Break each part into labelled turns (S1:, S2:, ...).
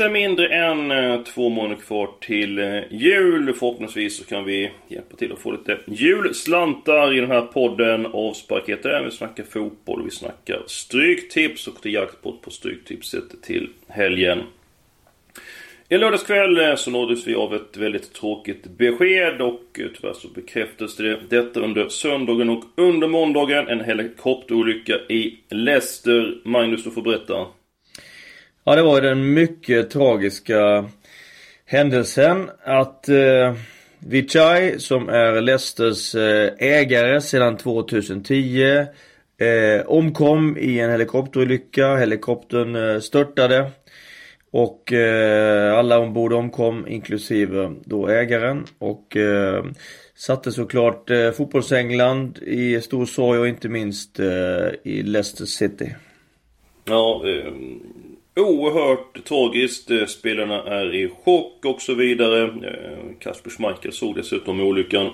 S1: Det är mindre än eh, två månader kvar till eh, jul. Förhoppningsvis så kan vi hjälpa till att få lite julslantar i den här podden. Avsparket där vi snackar fotboll, vi snackar stryktips och det jackpot på stryktipset till helgen. I lördagskväll eh, så nåddes vi av ett väldigt tråkigt besked och tyvärr så bekräftades det detta under söndagen och under måndagen. En helikopterolycka i Leicester. Magnus, du får berätta.
S2: Ja, det var ju den mycket tragiska händelsen att eh, Vichai, som är Leicesters eh, ägare sedan 2010, eh, omkom i en helikopterolycka. Helikoptern eh, störtade. Och eh, alla ombord omkom, inklusive då ägaren. Och eh, satte såklart eh, fotbollsengland i stor sorg och inte minst eh, i Leicester City.
S1: Ja, eh, oerhört tragiskt. Eh, spelarna är i chock och så vidare. Eh, Kasper Schmeichel såg dessutom olyckan.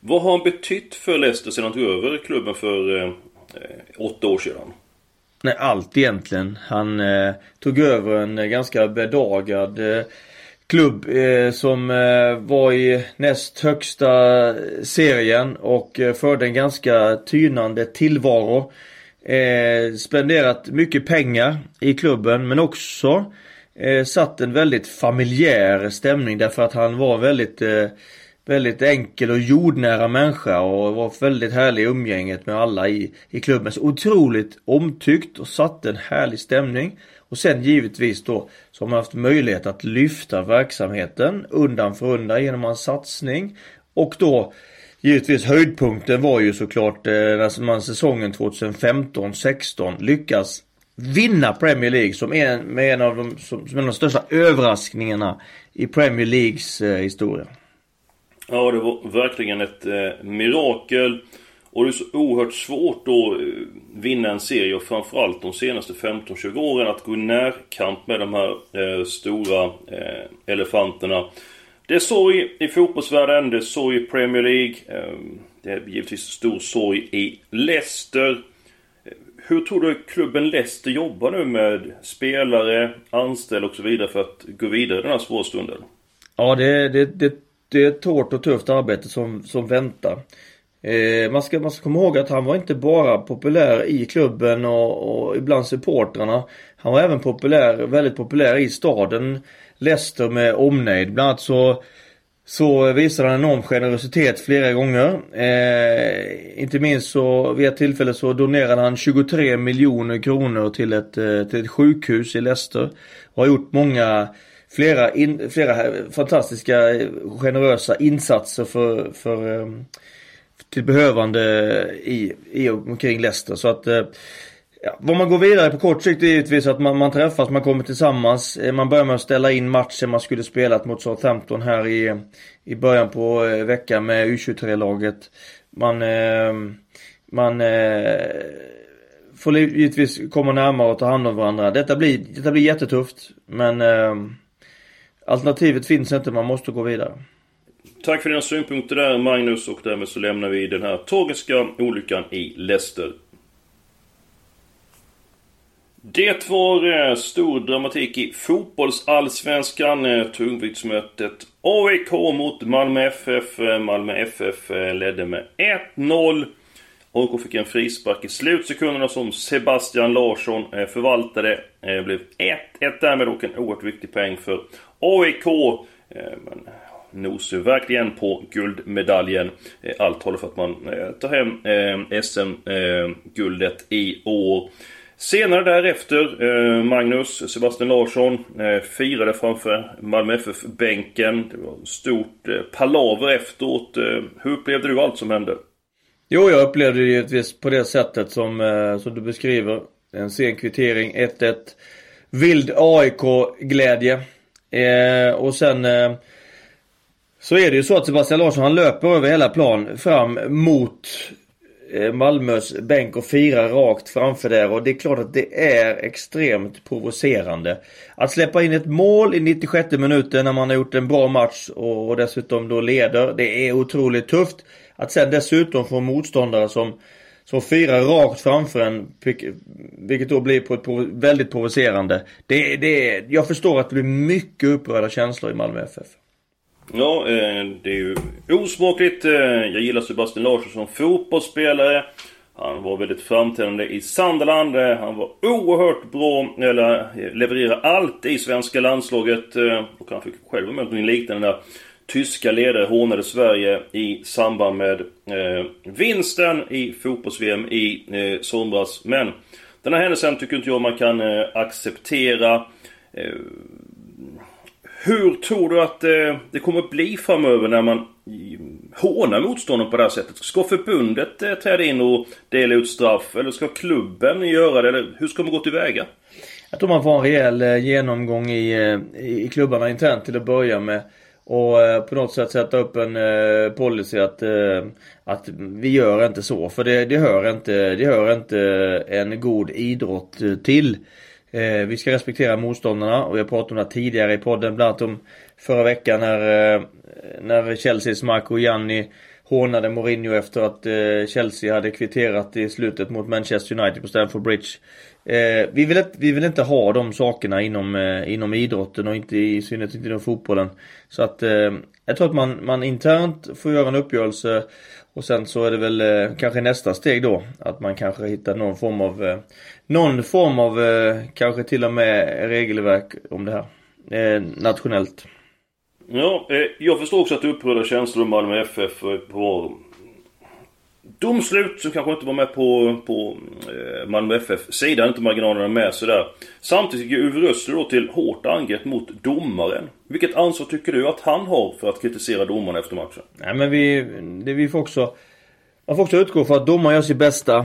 S1: Vad har han betytt för Leicester sedan han tog över klubben för eh, eh åtta år sedan?
S2: Nej, allt egentligen. Han eh, tog över en ganska bedagad eh, klubb eh, som var i näst högsta serien och förde en ganska tynande tillvaro. Eh, spenderat mycket pengar i klubben men också eh, satt en väldigt familjär stämning därför att han var väldigt eh, Väldigt enkel och jordnära människa och var väldigt härlig i umgänget med alla i, i klubben. Så otroligt omtyckt och satte en härlig stämning. Och sen givetvis då så har man haft möjlighet att lyfta verksamheten undan för undan genom hans satsning. Och då Givetvis höjdpunkten var ju såklart eh, när man säsongen 2015-16 lyckas vinna Premier League som en, med en av de, som, som en av de största överraskningarna i Premier Leagues eh, historia.
S1: Ja, det var verkligen ett eh, mirakel. Och det är så oerhört svårt att eh, vinna en serie och framförallt de senaste 15-20 åren att gå i närkamp med de här eh, stora eh, elefanterna. Det är sorg i fotbollsvärlden, det är sorg i Premier League. Ehm, det är givetvis stor sorg i Leicester. Hur tror du klubben Leicester jobbar nu med spelare, anställda och så vidare för att gå vidare i den här svåra stunden?
S2: Ja, det, det, det, det är ett hårt och tufft arbete som, som väntar. Eh, man, ska, man ska komma ihåg att han var inte bara populär i klubben och, och ibland supportrarna. Han var även populär, väldigt populär i staden Leicester med omnejd. Bland annat så så visade han enorm generositet flera gånger. Eh, inte minst så vid ett tillfälle så donerade han 23 miljoner kronor till ett, eh, till ett sjukhus i Leicester. Och har gjort många, flera, in, flera fantastiska eh, generösa insatser för, för eh, till behövande i, i och omkring Leicester. Så att eh, Ja, vad man går vidare på kort sikt är givetvis att man, man träffas, man kommer tillsammans. Eh, man börjar med att ställa in matchen man skulle spelat mot Southampton här i, i början på eh, veckan med U23-laget. Man, eh, man eh, får givetvis komma närmare och ta hand om varandra. Detta blir, detta blir jättetufft. Men eh, alternativet finns inte, man måste gå vidare.
S1: Tack för dina synpunkter där Magnus och därmed så lämnar vi den här tragiska olyckan i Leicester det var eh, stor dramatik i fotbollsallsvenskan. Eh, tungviktsmötet AIK mot Malmö FF. Malmö FF eh, ledde med 1-0. AIK fick en frispark i slutsekunderna som Sebastian Larsson eh, förvaltade. Det blev 1-1 därmed och en oerhört viktig poäng för AIK. Men nosar verkligen på guldmedaljen. Allt håller för att man tar hem SM-guldet i år. Senare därefter, eh, Magnus Sebastian Larsson eh, firade framför Malmö FF-bänken. Det var stort eh, palaver efteråt. Eh, hur upplevde du allt som hände?
S2: Jo, jag upplevde det givetvis på det sättet som, eh, som du beskriver. En sen kvittering, 1-1. Vild AIK-glädje. Eh, och sen eh, så är det ju så att Sebastian Larsson han löper över hela plan fram mot Eh, Malmös bänk och firar rakt framför där och det är klart att det är extremt provocerande. Att släppa in ett mål i 96 minuten när man har gjort en bra match och dessutom då leder. Det är otroligt tufft. Att sen dessutom få motståndare som som firar rakt framför en, vilket då blir på ett väldigt provocerande. Det, det, jag förstår att det blir mycket upprörda känslor i Malmö FF.
S1: Ja, eh, det är ju osmakligt. Eh, jag gillar Sebastian Larsson som fotbollsspelare. Han var väldigt framträdande i Sunderland. Eh, han var oerhört bra, eller levererade allt i svenska landslaget. Och han fick själv vara med om liknande där tyska ledare hånade Sverige i samband med eh, vinsten i fotbolls-VM i eh, somras. Men den här händelsen tycker inte jag man kan eh, acceptera. Hur tror du att eh, det kommer att bli framöver när man hånar motståndaren på det här sättet? Ska förbundet eh, träda in och dela ut straff? Eller ska klubben göra det? Eller hur ska man gå tillväga?
S2: Jag tror man får en rejäl eh, genomgång i, i klubbarna internt till att börja med. Och på något sätt sätta upp en policy att, att vi gör inte så. För det, det, hör inte, det hör inte en god idrott till. Eh, vi ska respektera motståndarna och vi har pratat om det tidigare i podden. Bland annat om förra veckan när, eh, när Chelseas Marco Gianni hånade Mourinho efter att eh, Chelsea hade kvitterat i slutet mot Manchester United på Stamford Bridge. Eh, vi, vill, vi vill inte ha de sakerna inom, eh, inom idrotten och inte i synnerhet inte inom fotbollen. Så att eh, jag tror att man, man internt får göra en uppgörelse och sen så är det väl eh, kanske nästa steg då att man kanske hittar någon form av eh, någon form av eh, kanske till och med regelverk om det här eh, nationellt.
S1: Ja, eh, jag förstår också att du upprörda känslor om Malmö FF eh, på domslut som kanske inte var med på, på eh, Malmö FF-sidan, inte marginalerna med sådär. Samtidigt gick Uwe Rössler då till hårt angrepp mot domaren. Vilket ansvar tycker du att han har för att kritisera domaren efter matchen?
S2: Nej men vi, det vi får också man får också utgå för att domaren gör sitt bästa.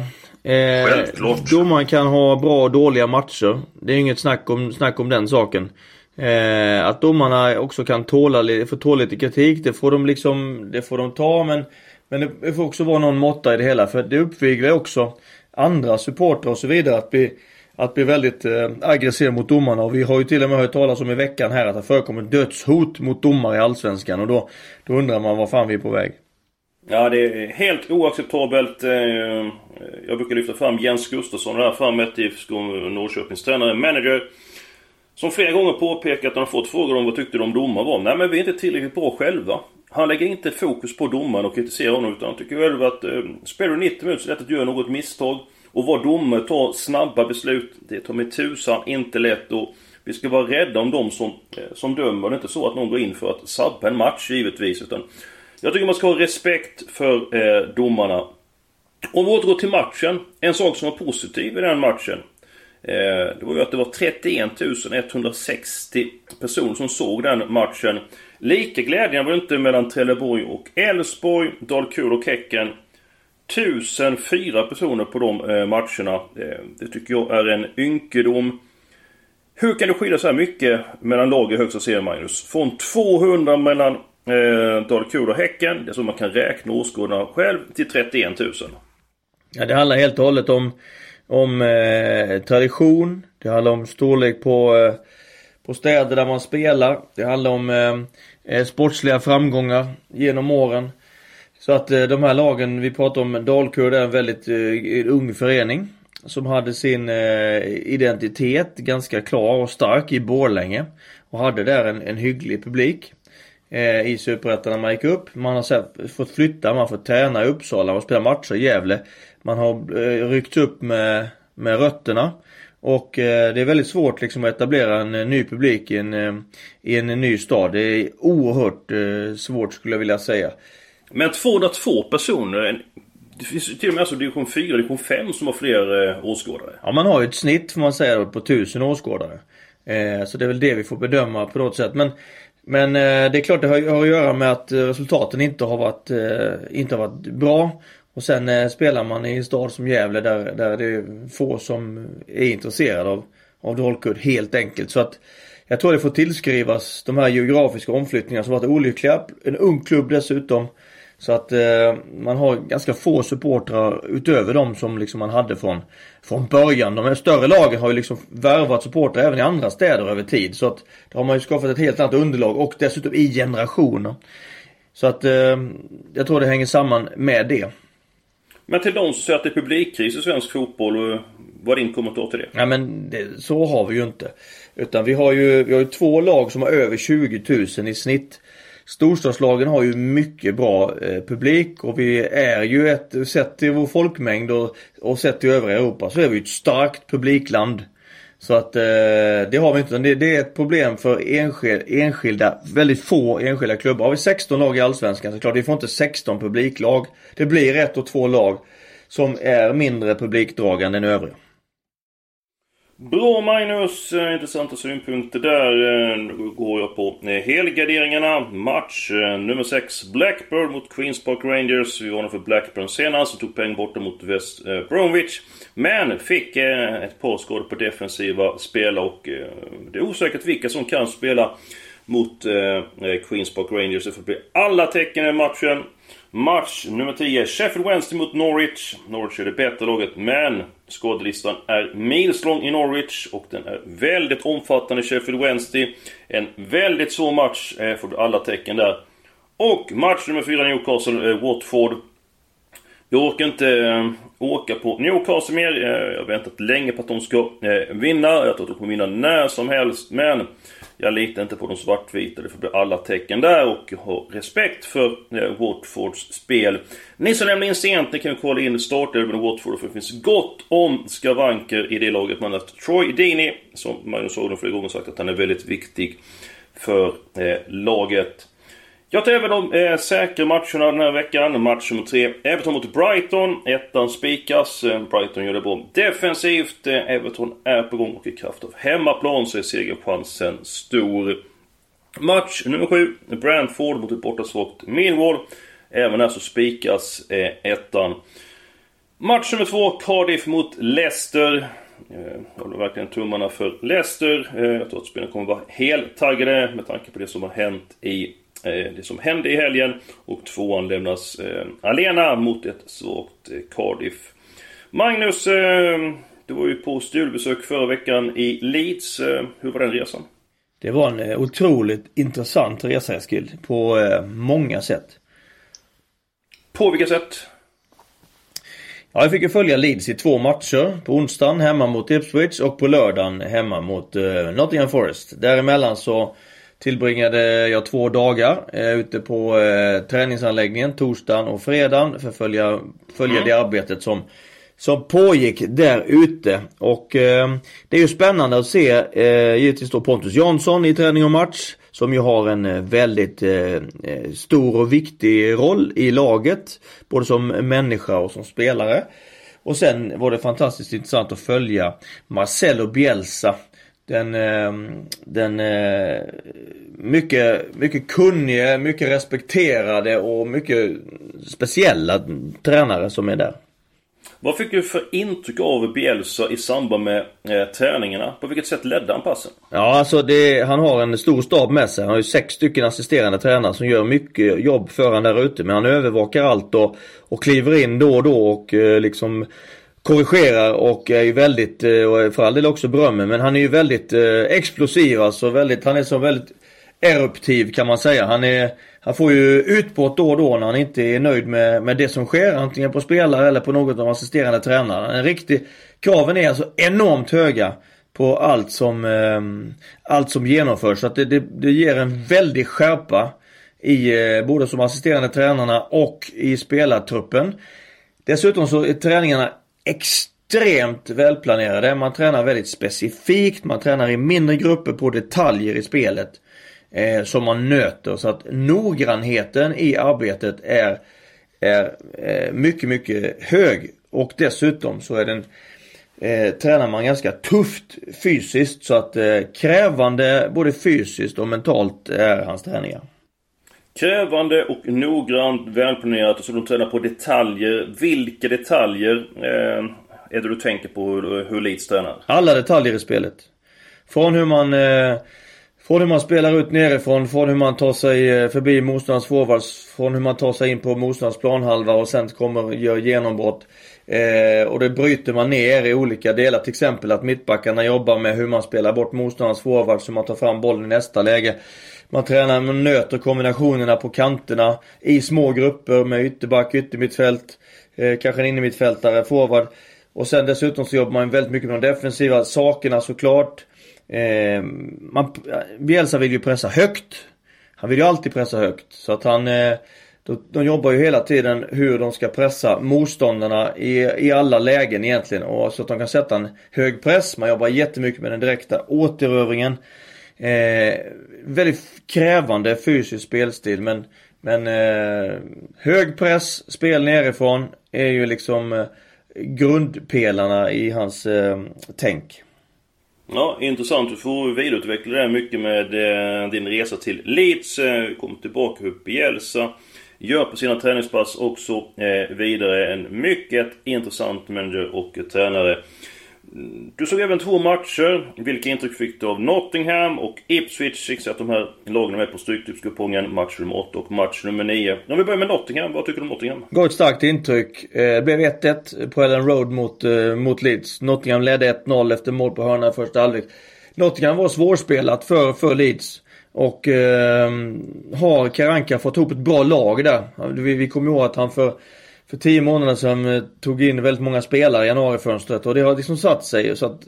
S1: Eh, Självklart.
S2: Domaren kan ha bra och dåliga matcher. Det är inget snack om, snack om den saken. Eh, att domarna också kan tåla, få tåla lite kritik, det får de liksom, det får de ta men men det får också vara någon måtta i det hela för det uppviglar också andra supportrar och så vidare att bli att bli väldigt eh, aggressiv mot domarna och vi har ju till och med hört talas om i veckan här att det förekommer dödshot mot domare i Allsvenskan och då, då undrar man var fan vi är på väg.
S1: Ja, det är helt oacceptabelt. Eh, jag brukar lyfta fram Jens Gustafsson, där framme IFK Norrköpings tränare, manager. Som flera gånger påpekat när de fått frågor om vad tyckte de domar domare var. Nej men vi är inte tillräckligt bra själva. Han lägger inte fokus på domaren och kritiserar honom utan han tycker själv att eh, spelar du 90 minuter så är det lätt att göra något misstag. Och vara domare, ta snabba beslut. Det tar med tusan inte lätt och vi ska vara rädda om de som, eh, som dömer. Det är inte så att någon går in för att sabba en match givetvis utan jag tycker man ska ha respekt för eh, domarna. Om vi återgår till matchen. En sak som var positiv i den matchen. Eh, det var ju att det var 31 160 personer som såg den matchen. Lika glädjande var det inte mellan Trelleborg och Elfsborg, Dalkurd och Häcken. 1004 personer på de eh, matcherna. Eh, det tycker jag är en ynkedom. Hur kan det skilja så här mycket mellan lag i högsta serien, Magnus? Från 200 mellan eh, Dalkurd och Häcken, det är så man kan räkna åskådarna själv, till 31 000.
S2: Ja, det handlar helt och hållet om, om eh, tradition. Det handlar om storlek på, eh, på städer där man spelar. Det handlar om eh, eh, sportsliga framgångar genom åren. Så att eh, de här lagen, vi pratar om Dalkurd är en väldigt eh, ung förening. Som hade sin eh, identitet ganska klar och stark i Borlänge. Och hade där en, en hygglig publik. Eh, I Superettan när man gick upp. Man har så fått flytta, man har fått träna i Uppsala och spela matcher i Gävle. Man har eh, ryckt upp med, med rötterna. Och eh, det är väldigt svårt liksom att etablera en, en ny publik i en, eh, i en, ny stad. Det är oerhört eh, svårt skulle jag vilja säga.
S1: Men 202 personer. Det finns till och med alltså division 4 division 5 som har fler eh, åskådare.
S2: Ja man har ju ett snitt får man säga på 1000 åskådare. Eh, så det är väl det vi får bedöma på något sätt. Men, men eh, det är klart det har, har att göra med att resultaten inte har varit, eh, inte har varit bra. Och sen eh, spelar man i en stad som Gävle där, där det är få som är intresserade av, av Dalkurd helt enkelt. Så att jag tror det får tillskrivas de här geografiska omflyttningarna som varit olyckliga. En ung klubb dessutom. Så att eh, man har ganska få supportrar utöver de som liksom man hade från, från början. De här större lagen har ju liksom värvat supportrar även i andra städer över tid. Så att då har man ju skapat ett helt annat underlag och dessutom i generationer. Så att eh, jag tror det hänger samman med det.
S1: Men till de som säger att det är publikkris i svensk fotboll, vad är din kommentar till det?
S2: Ja men det, så har vi ju inte. Utan vi har ju, vi har ju två lag som har över 20 000 i snitt. Storstadslagen har ju mycket bra eh, publik och vi är ju ett, sett till vår folkmängd och, och sett till övriga Europa så är vi ett starkt publikland. Så att eh, det har vi inte. Det, det är ett problem för enskil, enskilda, väldigt få enskilda klubbar. Har vi 16 lag i Allsvenskan så klart vi får inte 16 publiklag. Det blir ett och två lag som är mindre publikdragande än övriga.
S1: Bra Magnus, eh, intressanta synpunkter där. Eh, nu går jag på eh, helgarderingarna. Match nummer 6, Blackburn mot Queens Park Rangers. Vi varnade för Blackburn senast och tog poäng borta mot West Bromwich. Men fick ett par skador på defensiva spelare och det är osäkert vilka som kan spela mot Queens Park Rangers. Det får bli alla tecken i matchen. Match nummer 10. Sheffield Wednesday mot Norwich. Norwich är det bättre laget, men skadelistan är milslång i Norwich och den är väldigt omfattande i Sheffield Wednesday. En väldigt svår match, eh, får alla tecken där. Och match nummer 4 Newcastle, eh, Watford. Jag orkar inte eh, åka på Newcastle mer. Eh, jag har väntat länge på att de ska eh, vinna. Jag tror att de kommer vinna när som helst, men jag litar inte på de svartvita. Det får bli alla tecken där och ha har respekt för eh, Watfords spel. Ni som lämnar in sent, ni kan kolla in startelvan Watford för det finns gott om skavanker i det laget. Man har haft Troy Deeney, som Magnus Haglund flera gånger sagt att han är väldigt viktig för eh, laget. Jag tar även de eh, säkra matcherna den här veckan. Match nummer 3. Everton mot Brighton. Ettan spikas. Eh, Brighton gör det bra defensivt. Eh, Everton är på gång och i kraft av hemmaplan så är segerchansen stor. Match nummer 7. Brantford mot ett bortasvagt Millwall. Även här så spikas eh, ettan. Match nummer 2. Cardiff mot Leicester. Jag håller verkligen tummarna för Leicester. Jag tror att spelarna kommer vara heltaggade med tanke på det som har hänt i det som hände i helgen. Och tvåan lämnas eh, alena mot ett svagt eh, Cardiff. Magnus, du var ju på studiebesök förra veckan i Leeds. Hur var den resan?
S2: Det var en otroligt intressant resa Eskil. På många sätt.
S1: På vilka sätt?
S2: Ja, jag fick ju följa Leeds i två matcher. På onsdagen hemma mot Ipswich och på lördagen hemma mot Nottingham Forest. Däremellan så tillbringade jag två dagar eh, ute på eh, träningsanläggningen torsdagen och fredagen för att följa, följa mm. det arbetet som som pågick där ute och eh, det är ju spännande att se eh, givetvis då Pontus Jansson i träning och match som ju har en eh, väldigt eh, eh, stor och viktig roll i laget både som människa och som spelare. Och sen var det fantastiskt intressant att följa Marcelo Bielsa den, eh, den eh, mycket, mycket kunnige, mycket respekterade och mycket speciella tränare som är där.
S1: Vad fick du för intryck av Bielsa i samband med eh, träningarna? På vilket sätt ledde han passen?
S2: Ja, alltså det, han har en stor stab med sig. Han har ju sex stycken assisterande tränare som gör mycket jobb för han där ute. Men han övervakar allt och, och kliver in då och då och eh, liksom korrigerar och är ju väldigt, eh, och för all del också berömmer, men han är ju väldigt eh, explosiv alltså. Väldigt, han är så väldigt eruptiv kan man säga. Han, är, han får ju utbrott då och då när han inte är nöjd med, med det som sker. Antingen på spelare eller på något av de assisterande tränarna. En riktig, kraven är alltså enormt höga på allt som, eh, allt som genomförs. Så att det, det, det ger en väldig skärpa i eh, både som assisterande tränarna och i spelartruppen. Dessutom så är träningarna extremt välplanerade. Man tränar väldigt specifikt. Man tränar i mindre grupper på detaljer i spelet. Eh, som man nöter. Så att noggrannheten i arbetet är, är eh, mycket, mycket hög. Och dessutom så är den eh, tränar man ganska tufft fysiskt. Så att eh, krävande både fysiskt och mentalt är hans träningar.
S1: Krävande och noggrant, välplanerat och så de tränar på detaljer. Vilka detaljer eh, är det du tänker på hur, hur Leeds tränar?
S2: Alla detaljer i spelet. Från hur man eh, Från hur man spelar ut nerifrån, från hur man tar sig eh, förbi motståndarens forwards, från hur man tar sig in på motståndarens planhalva och sen kommer och gör genombrott. Eh, och det bryter man ner i olika delar. Till exempel att mittbackarna jobbar med hur man spelar bort motståndarens forwards, hur man tar fram bollen i nästa läge. Man tränar, man nöter kombinationerna på kanterna i små grupper med ytterback, yttermittfält, eh, kanske en innermittfältare, forward. Och sen dessutom så jobbar man väldigt mycket med de defensiva sakerna såklart. Eh, man, eh, Bielsa vill ju pressa högt. Han vill ju alltid pressa högt. Så att han eh, de, de jobbar ju hela tiden hur de ska pressa motståndarna i, i alla lägen egentligen. Och så att de kan sätta en hög press. Man jobbar jättemycket med den direkta återövringen. Eh, väldigt krävande fysisk spelstil men, men eh, hög press, spel nerifrån är ju liksom eh, grundpelarna i hans eh, tänk.
S1: Ja, intressant. Du får vidareutveckla det här mycket med eh, din resa till Leeds. Eh, kom tillbaka upp i Elsa Gör på sina träningspass också eh, vidare. En mycket intressant manager och tränare. Du såg även två matcher. Vilka intryck fick du av Nottingham och Ipswich? Jag att de här lagen är med på Stryktipskupongen. Match nummer 8 och match nummer 9. Om vi börjar med Nottingham. Vad tycker du om Nottingham?
S2: Gav ett starkt intryck. Eh, det blev 1-1 på Ellen Road mot, eh, mot Leeds. Nottingham ledde 1-0 efter mål på hörna i första halvlek. Nottingham var svårspelat för, för Leeds. Och eh, har Karanka fått ihop ett bra lag där. Vi, vi kommer ihåg att han för för tio månader sedan eh, tog in väldigt många spelare i januarifönstret och det har liksom satt sig. Så att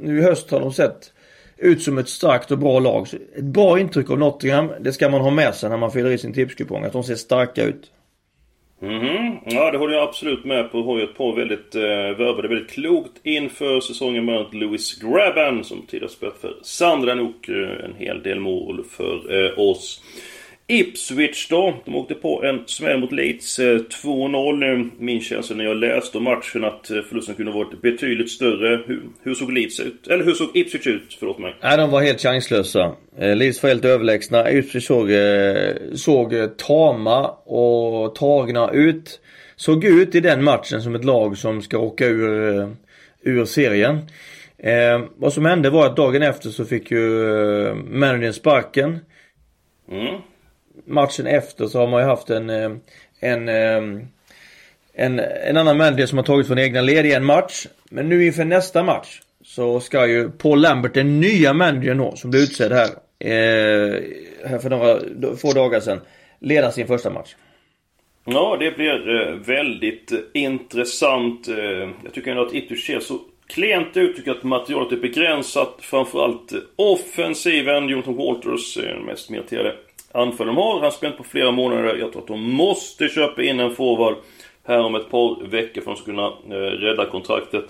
S2: nu i höst har de sett ut som ett starkt och bra lag. Så ett bra intryck av Nottingham, det ska man ha med sig när man fyller i sin tipskupong. Att de ser starka ut.
S1: Mm Ja, det håller jag absolut med på. Har ju ett par väldigt eh, värvade väldigt klokt inför säsongen. Bland Louis Graben som tidigare spelat för Sandra och eh, en hel del mål för eh, oss. Ipswich då, de åkte på en smäll mot Leeds. 2-0. Eh, Min känsla när jag läste om matchen att eh, förlusten kunde varit betydligt större. Hur, hur, såg Leeds ut? Eller hur såg Ipswich ut? Förlåt mig.
S2: Nej, de var helt chanslösa. Eh, Leeds var helt överlägsna. Ipswich såg, såg tama och tagna ut. Såg ut i den matchen som ett lag som ska åka ur, ur serien. Eh, vad som hände var att dagen efter så fick ju eh, managern sparken. Mm matchen efter så har man ju haft en, eh, en, eh, en, en annan manager som har tagit från egna led i en match. Men nu inför nästa match så ska ju Paul Lambert, den nya managern då, som blev utsedd här, eh, här för några få dagar sedan, leda sin första match.
S1: Ja, det blir eh, väldigt intressant. jag tycker ändå att Ipswich ser så klent ut. Tycker att materialet är begränsat. Framförallt offensiven. Jonathan Walters är den mest meriterade anfall de har. Han spelar på flera månader. Jag tror att de måste köpa in en forward här om ett par veckor för att de ska kunna eh, rädda kontraktet.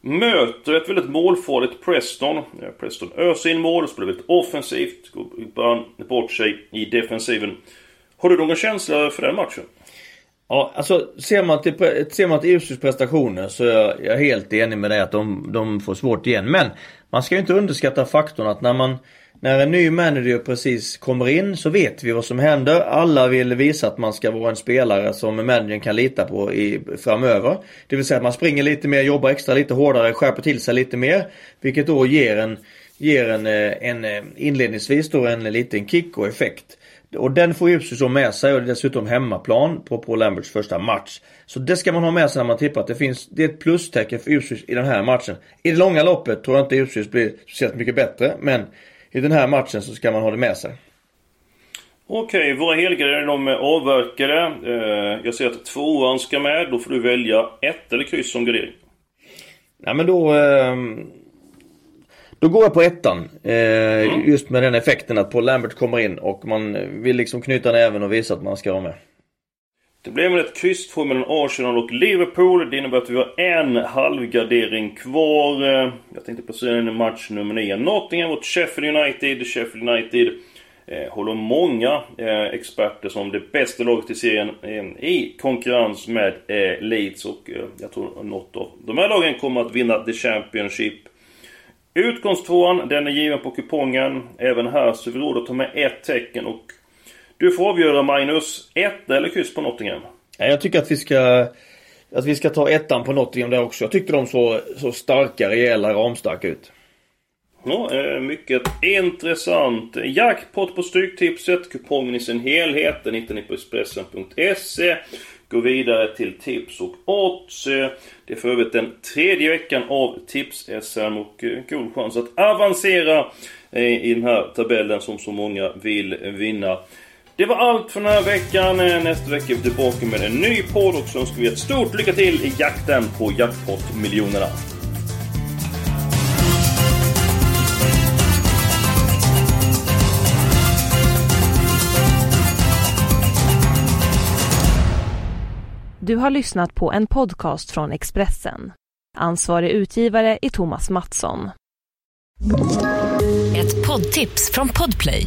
S1: Möter ett väldigt målfarligt Preston. Eh, Preston öser in mål, spelar väldigt offensivt. Går bort sig i defensiven. Har du någon känsla för den matchen?
S2: Ja, alltså ser man till, ser man till Ipswich prestationer så är jag helt enig med dig att de, de får svårt igen. Men man ska ju inte underskatta faktorn att när man när en ny manager precis kommer in så vet vi vad som händer. Alla vill visa att man ska vara en spelare som managern kan lita på i, framöver. Det vill säga att man springer lite mer, jobbar extra lite hårdare, skärper till sig lite mer. Vilket då ger en, ger en, eh, en eh, inledningsvis då en liten kick och effekt. Och den får Ipswich då med sig och det är dessutom hemmaplan på Paul Lamberts första match. Så det ska man ha med sig när man tippar att det finns, det är ett plustecken för Ipswich i den här matchen. I det långa loppet tror jag inte Ipswich blir speciellt mycket bättre men i den här matchen så ska man ha det med sig.
S1: Okej, våra helgarder de är avverkade. Eh, jag ser att tvåan ska med. Då får du välja ett eller kryss som gardering.
S2: Nej men då... Ehm, då går jag på ettan. Eh, mm. Just med den effekten att Paul Lambert kommer in och man vill liksom knyta näven och visa att man ska vara med.
S1: Det blev väl ett kryss två mellan Arsenal och Liverpool. Det innebär att vi har en halvgardering kvar. Eh, jag tänkte placera in i match nummer 9. Nottingham mot Sheffield United. Sheffield United eh, håller många eh, experter som det bästa laget i serien eh, i konkurrens med eh, Leeds. Och eh, jag tror något av de här lagen kommer att vinna The Championship. Utgångstvåan, den är given på kupongen. Även här så vi råd att ta med ett tecken och du får avgöra Magnus. Ett eller kryss på Nottingham?
S2: Jag tycker att vi ska att vi ska ta ettan på Nottingham där också. Jag tyckte de så, så starka, rejäla, ramstarka ut.
S1: Ja, eh, mycket intressant. Jackpot på Stryktipset. Kupongen i sin helhet den hittar ni på Expressen.se. Gå vidare till tips och odds. Det är för övrigt den tredje veckan av Tips-SM och eh, god chans att avancera i den här tabellen som så många vill vinna. Det var allt för den här veckan. Nästa vecka är vi tillbaka med en ny podd och så önskar vi ett stort lycka till i jakten på jackpot-miljonerna.
S3: Du har lyssnat på en podcast från Expressen. Ansvarig utgivare är Thomas Mattsson.
S4: Ett poddtips från Podplay.